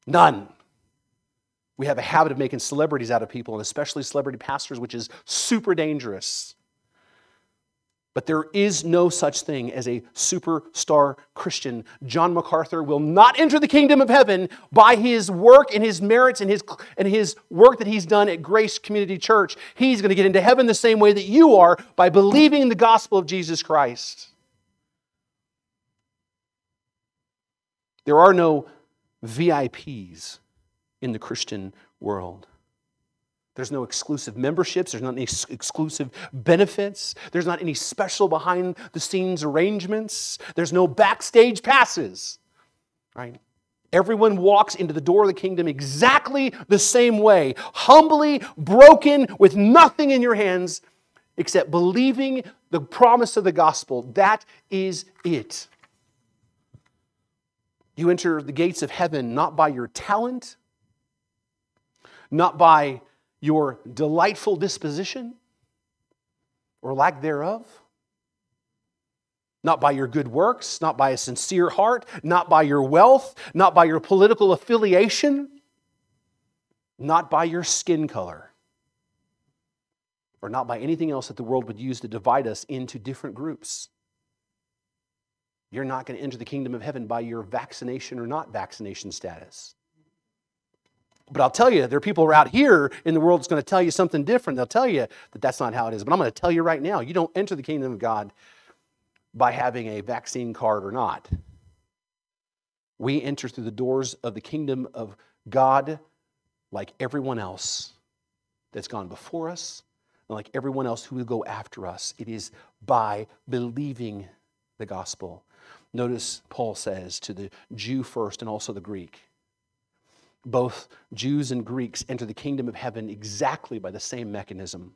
None. We have a habit of making celebrities out of people, and especially celebrity pastors, which is super dangerous. But there is no such thing as a superstar Christian. John MacArthur will not enter the kingdom of heaven by his work and his merits and his, and his work that he's done at Grace Community Church. He's going to get into heaven the same way that you are by believing the gospel of Jesus Christ. There are no VIPs in the Christian world. There's no exclusive memberships. There's not any exclusive benefits. There's not any special behind the scenes arrangements. There's no backstage passes, right? Everyone walks into the door of the kingdom exactly the same way, humbly, broken, with nothing in your hands except believing the promise of the gospel. That is it. You enter the gates of heaven not by your talent, not by your delightful disposition or lack thereof, not by your good works, not by a sincere heart, not by your wealth, not by your political affiliation, not by your skin color, or not by anything else that the world would use to divide us into different groups. You're not going to enter the kingdom of heaven by your vaccination or not vaccination status. But I'll tell you, there are people out here in the world that's going to tell you something different. They'll tell you that that's not how it is. But I'm going to tell you right now you don't enter the kingdom of God by having a vaccine card or not. We enter through the doors of the kingdom of God like everyone else that's gone before us and like everyone else who will go after us. It is by believing the gospel. Notice Paul says to the Jew first and also the Greek both Jews and Greeks enter the kingdom of heaven exactly by the same mechanism.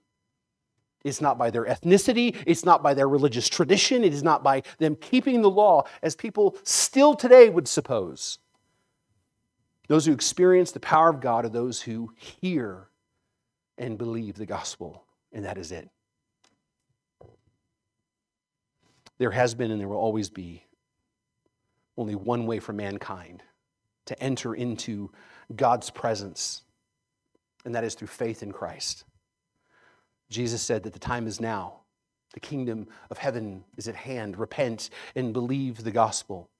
It's not by their ethnicity, it's not by their religious tradition, it is not by them keeping the law, as people still today would suppose. Those who experience the power of God are those who hear and believe the gospel, and that is it. There has been and there will always be only one way for mankind to enter into God's presence, and that is through faith in Christ. Jesus said that the time is now. The kingdom of heaven is at hand. Repent and believe the gospel.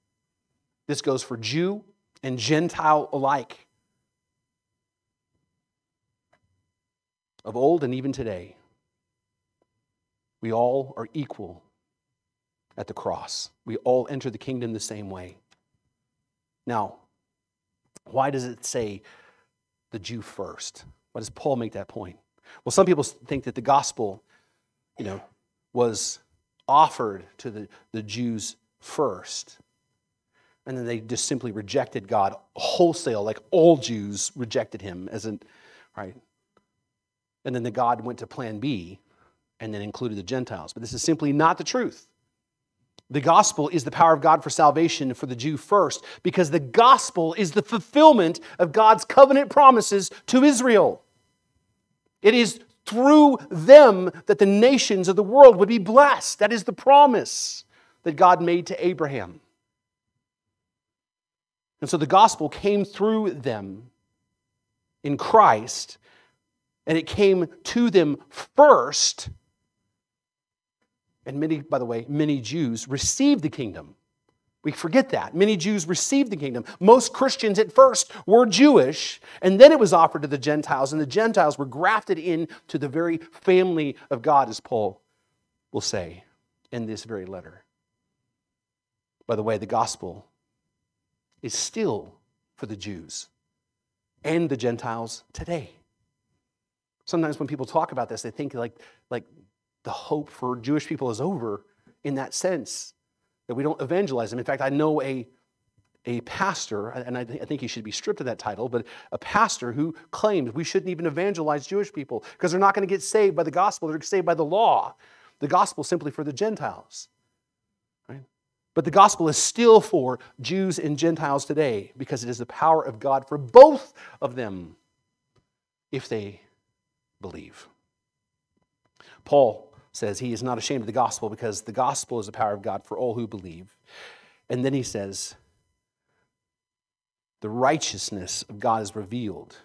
This goes for Jew and Gentile alike. Of old and even today, we all are equal at the cross. We all enter the kingdom the same way. Now, why does it say the Jew first? Why does Paul make that point? Well, some people think that the gospel, you know, was offered to the, the Jews first. And then they just simply rejected God wholesale, like all Jews rejected him as an, right? And then the God went to plan B and then included the Gentiles. But this is simply not the truth. The gospel is the power of God for salvation for the Jew first, because the gospel is the fulfillment of God's covenant promises to Israel. It is through them that the nations of the world would be blessed. That is the promise that God made to Abraham. And so the gospel came through them in Christ, and it came to them first and many, by the way, many Jews received the kingdom We forget that. Many Jews received the kingdom. Most Christians at first were Jewish, and then it was offered to the Gentiles, and the Gentiles were grafted into the very family of God, as Paul will say in this very letter. By the way, the gospel is still for the Jews and the Gentiles today. Sometimes when people talk about this, they think like, like the hope for Jewish people is over in that sense, that we don't evangelize them. In fact, I know a, a pastor, and I, th- I think he should be stripped of that title, but a pastor who claims we shouldn't even evangelize Jewish people because they're not going to get saved by the gospel, they're saved by the law. The gospel simply for the Gentiles. Right? But the gospel is still for Jews and Gentiles today because it is the power of God for both of them if they believe. Paul says he is not ashamed of the gospel because the gospel is the power of God for all who believe. And then he says, the righteousness of God is revealed.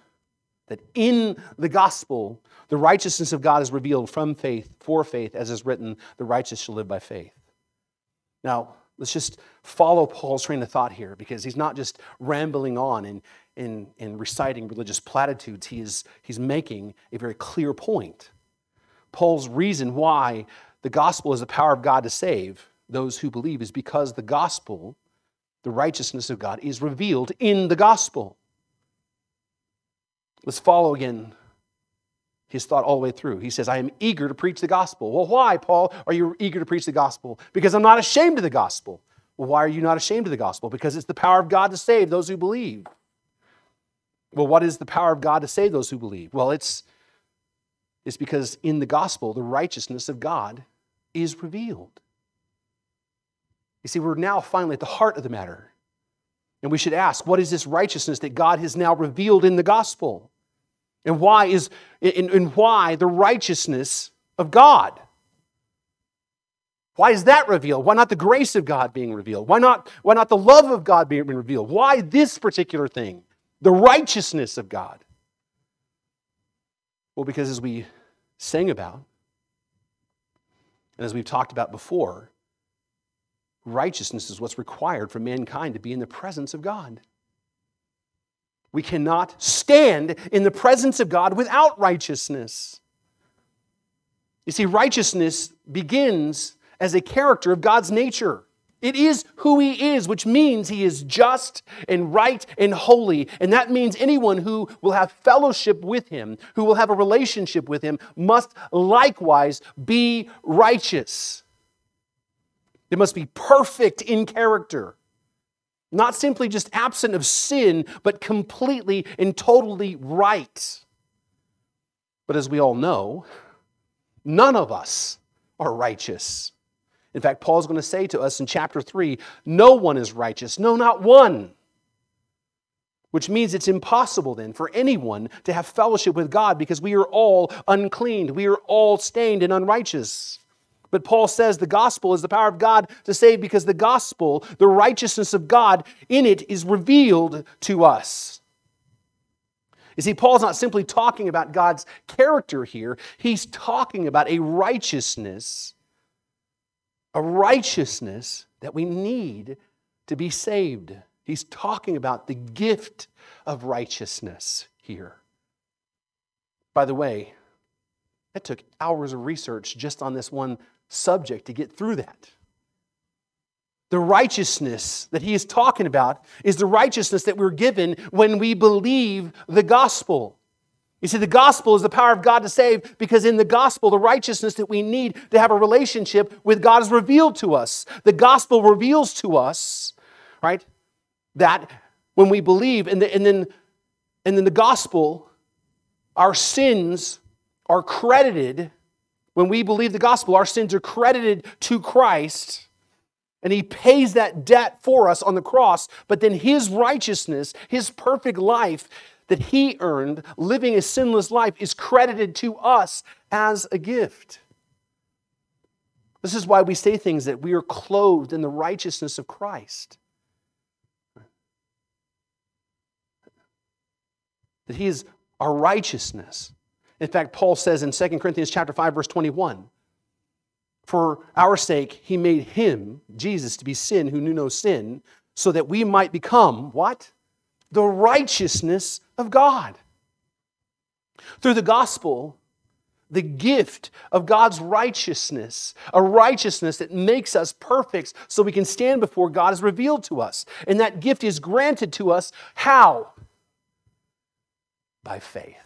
That in the gospel, the righteousness of God is revealed from faith, for faith, as is written, the righteous shall live by faith. Now, let's just follow Paul's train of thought here because he's not just rambling on and, and, and reciting religious platitudes. He is, he's making a very clear point. Paul's reason why the gospel is the power of God to save those who believe is because the gospel, the righteousness of God, is revealed in the gospel. Let's follow again his thought all the way through. He says, I am eager to preach the gospel. Well, why, Paul, are you eager to preach the gospel? Because I'm not ashamed of the gospel. Well, why are you not ashamed of the gospel? Because it's the power of God to save those who believe. Well, what is the power of God to save those who believe? Well, it's, it's because in the gospel, the righteousness of God is revealed. You see, we're now finally at the heart of the matter. And we should ask, what is this righteousness that God has now revealed in the gospel? And why is and, and why the righteousness of God? Why is that revealed? Why not the grace of God being revealed? Why not, why not the love of God being revealed? Why this particular thing? The righteousness of God. Well, because as we sang about, and as we've talked about before, righteousness is what's required for mankind to be in the presence of God. We cannot stand in the presence of God without righteousness. You see, righteousness begins as a character of God's nature. It is who He is, which means He is just and right and holy. And that means anyone who will have fellowship with Him, who will have a relationship with Him, must likewise be righteous. They must be perfect in character. Not simply just absent of sin, but completely and totally right. But as we all know, none of us are righteous. In fact, Paul's going to say to us in chapter 3 no one is righteous, no, not one. Which means it's impossible then for anyone to have fellowship with God because we are all unclean, we are all stained and unrighteous. But Paul says the gospel is the power of God to save because the gospel, the righteousness of God in it, is revealed to us. You see, Paul's not simply talking about God's character here, he's talking about a righteousness, a righteousness that we need to be saved. He's talking about the gift of righteousness here. By the way, it took hours of research just on this one subject to get through that. The righteousness that he is talking about is the righteousness that we're given when we believe the gospel. You see, the gospel is the power of God to save because in the gospel, the righteousness that we need to have a relationship with God is revealed to us. The gospel reveals to us, right, that when we believe, and, the, and, then, and then the gospel, our sins are credited when we believe the gospel, our sins are credited to Christ, and He pays that debt for us on the cross. But then His righteousness, His perfect life that He earned, living a sinless life, is credited to us as a gift. This is why we say things that we are clothed in the righteousness of Christ. That He is our righteousness. In fact, Paul says in 2 Corinthians chapter 5 verse 21, For our sake, he made him, Jesus, to be sin who knew no sin, so that we might become what? The righteousness of God. Through the gospel, the gift of God's righteousness, a righteousness that makes us perfect so we can stand before God, is revealed to us. And that gift is granted to us how? By faith.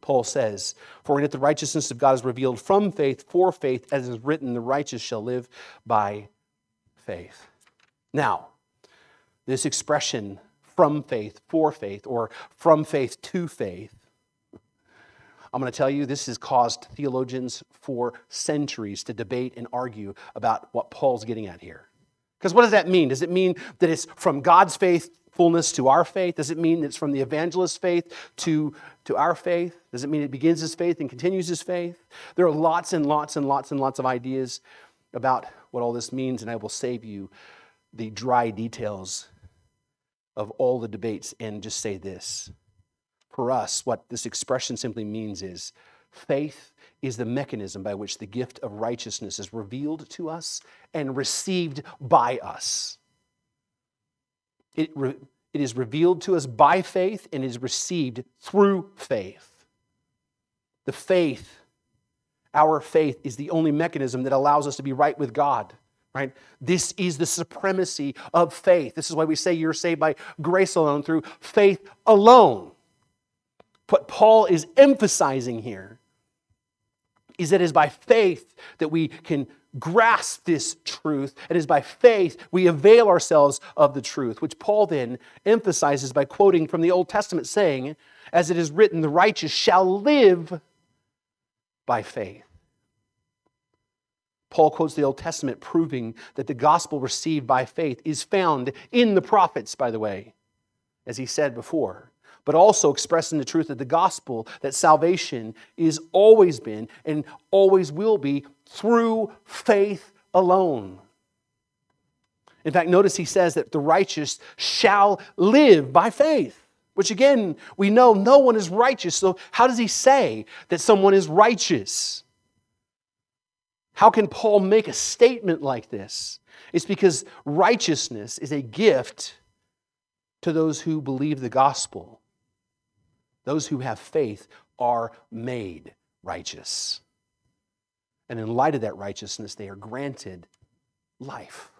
Paul says, For in it the righteousness of God is revealed from faith for faith, as is written, the righteous shall live by faith. Now, this expression from faith for faith or from faith to faith, I'm going to tell you this has caused theologians for centuries to debate and argue about what Paul's getting at here. Because what does that mean? Does it mean that it's from God's faithfulness to our faith? Does it mean it's from the evangelist's faith to, to our faith? Does it mean it begins his faith and continues his faith? There are lots and lots and lots and lots of ideas about what all this means, and I will save you the dry details of all the debates and just say this. For us, what this expression simply means is faith is the mechanism by which the gift of righteousness is revealed to us and received by us. It, re- it is revealed to us by faith and is received through faith. The faith, our faith, is the only mechanism that allows us to be right with God. Right? This is the supremacy of faith. This is why we say you're saved by grace alone through faith alone. What Paul is emphasizing here is that it is by faith that we can grasp this truth. It is by faith we avail ourselves of the truth, which Paul then emphasizes by quoting from the Old Testament, saying, As it is written, the righteous shall live by faith. Paul quotes the Old Testament, proving that the gospel received by faith is found in the prophets, by the way, as he said before but also expressing the truth of the gospel that salvation is always been and always will be through faith alone. In fact, notice he says that the righteous shall live by faith, which again, we know no one is righteous. So, how does he say that someone is righteous? How can Paul make a statement like this? It's because righteousness is a gift to those who believe the gospel. Those who have faith are made righteous. And in light of that righteousness, they are granted life,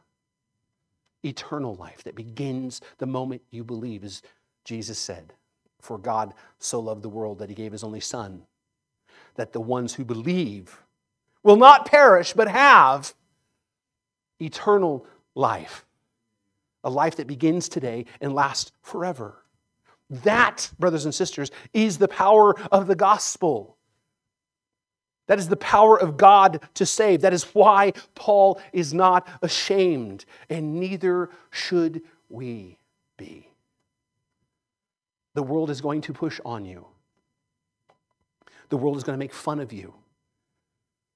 eternal life that begins the moment you believe, as Jesus said. For God so loved the world that he gave his only Son, that the ones who believe will not perish, but have eternal life. A life that begins today and lasts forever. That, brothers and sisters, is the power of the gospel. That is the power of God to save. That is why Paul is not ashamed, and neither should we be. The world is going to push on you, the world is going to make fun of you,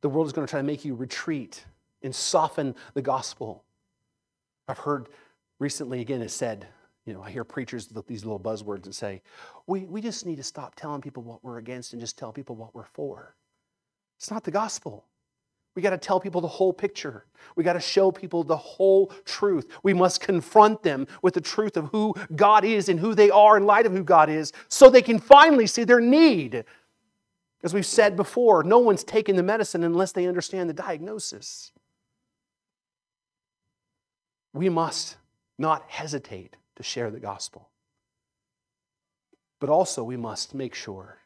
the world is going to try to make you retreat and soften the gospel. I've heard recently, again, it said, you know, I hear preachers these little buzzwords and say, we, we just need to stop telling people what we're against and just tell people what we're for. It's not the gospel. We got to tell people the whole picture. We got to show people the whole truth. We must confront them with the truth of who God is and who they are in light of who God is so they can finally see their need. As we've said before, no one's taking the medicine unless they understand the diagnosis. We must not hesitate to share the gospel. But also, we must make sure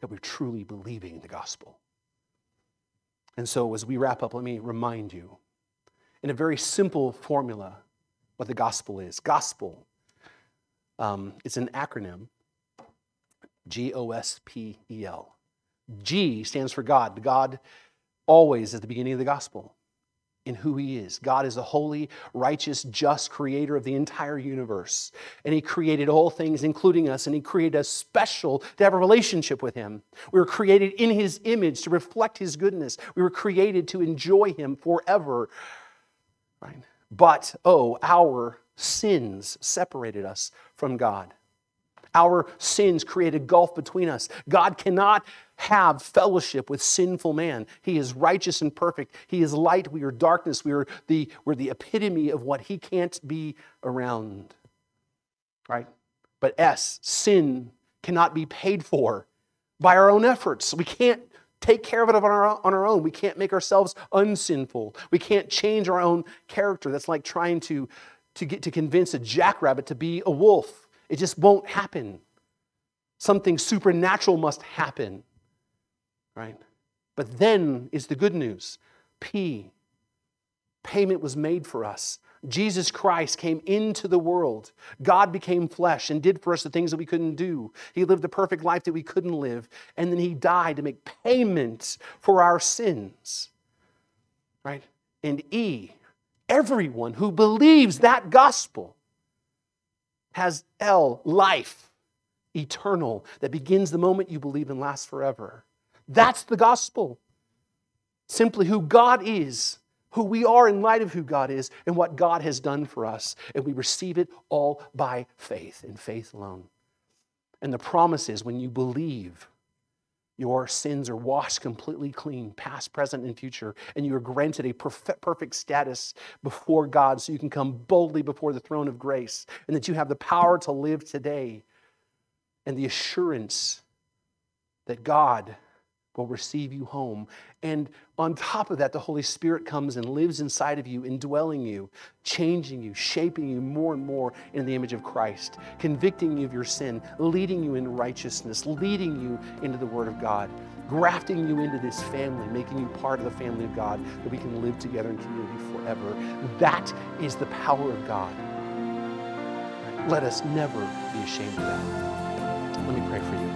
that we're truly believing the gospel. And so, as we wrap up, let me remind you in a very simple formula what the gospel is. Gospel, um, it's an acronym G O S P E L. G stands for God. God always is the beginning of the gospel in who He is. God is a holy, righteous, just creator of the entire universe. And He created all things, including us, and He created us special to have a relationship with Him. We were created in His image to reflect His goodness. We were created to enjoy Him forever. Right? But, oh, our sins separated us from God. Our sins create a gulf between us. God cannot have fellowship with sinful man. He is righteous and perfect. He is light. We are darkness. We are the, we're the epitome of what he can't be around. Right? But S, sin cannot be paid for by our own efforts. We can't take care of it on our, on our own. We can't make ourselves unsinful. We can't change our own character. That's like trying to, to get to convince a jackrabbit to be a wolf. It just won't happen. Something supernatural must happen. Right? But then is the good news. P. Payment was made for us. Jesus Christ came into the world. God became flesh and did for us the things that we couldn't do. He lived the perfect life that we couldn't live. And then he died to make payment for our sins. Right? And E, everyone who believes that gospel has L, life, eternal, that begins the moment you believe and lasts forever. That's the gospel. Simply who God is who we are in light of who God is and what God has done for us. And we receive it all by faith, in faith alone. And the promise is when you believe, your sins are washed completely clean, past, present, and future, and you are granted a perfect status before God so you can come boldly before the throne of grace, and that you have the power to live today and the assurance that God will receive you home. And on top of that, the Holy Spirit comes and lives inside of you, indwelling you, changing you, shaping you more and more in the image of Christ, convicting you of your sin, leading you in righteousness, leading you into the Word of God, grafting you into this family, making you part of the family of God, that we can live together in community forever. That is the power of God. Let us never be ashamed of that. Let me pray for you.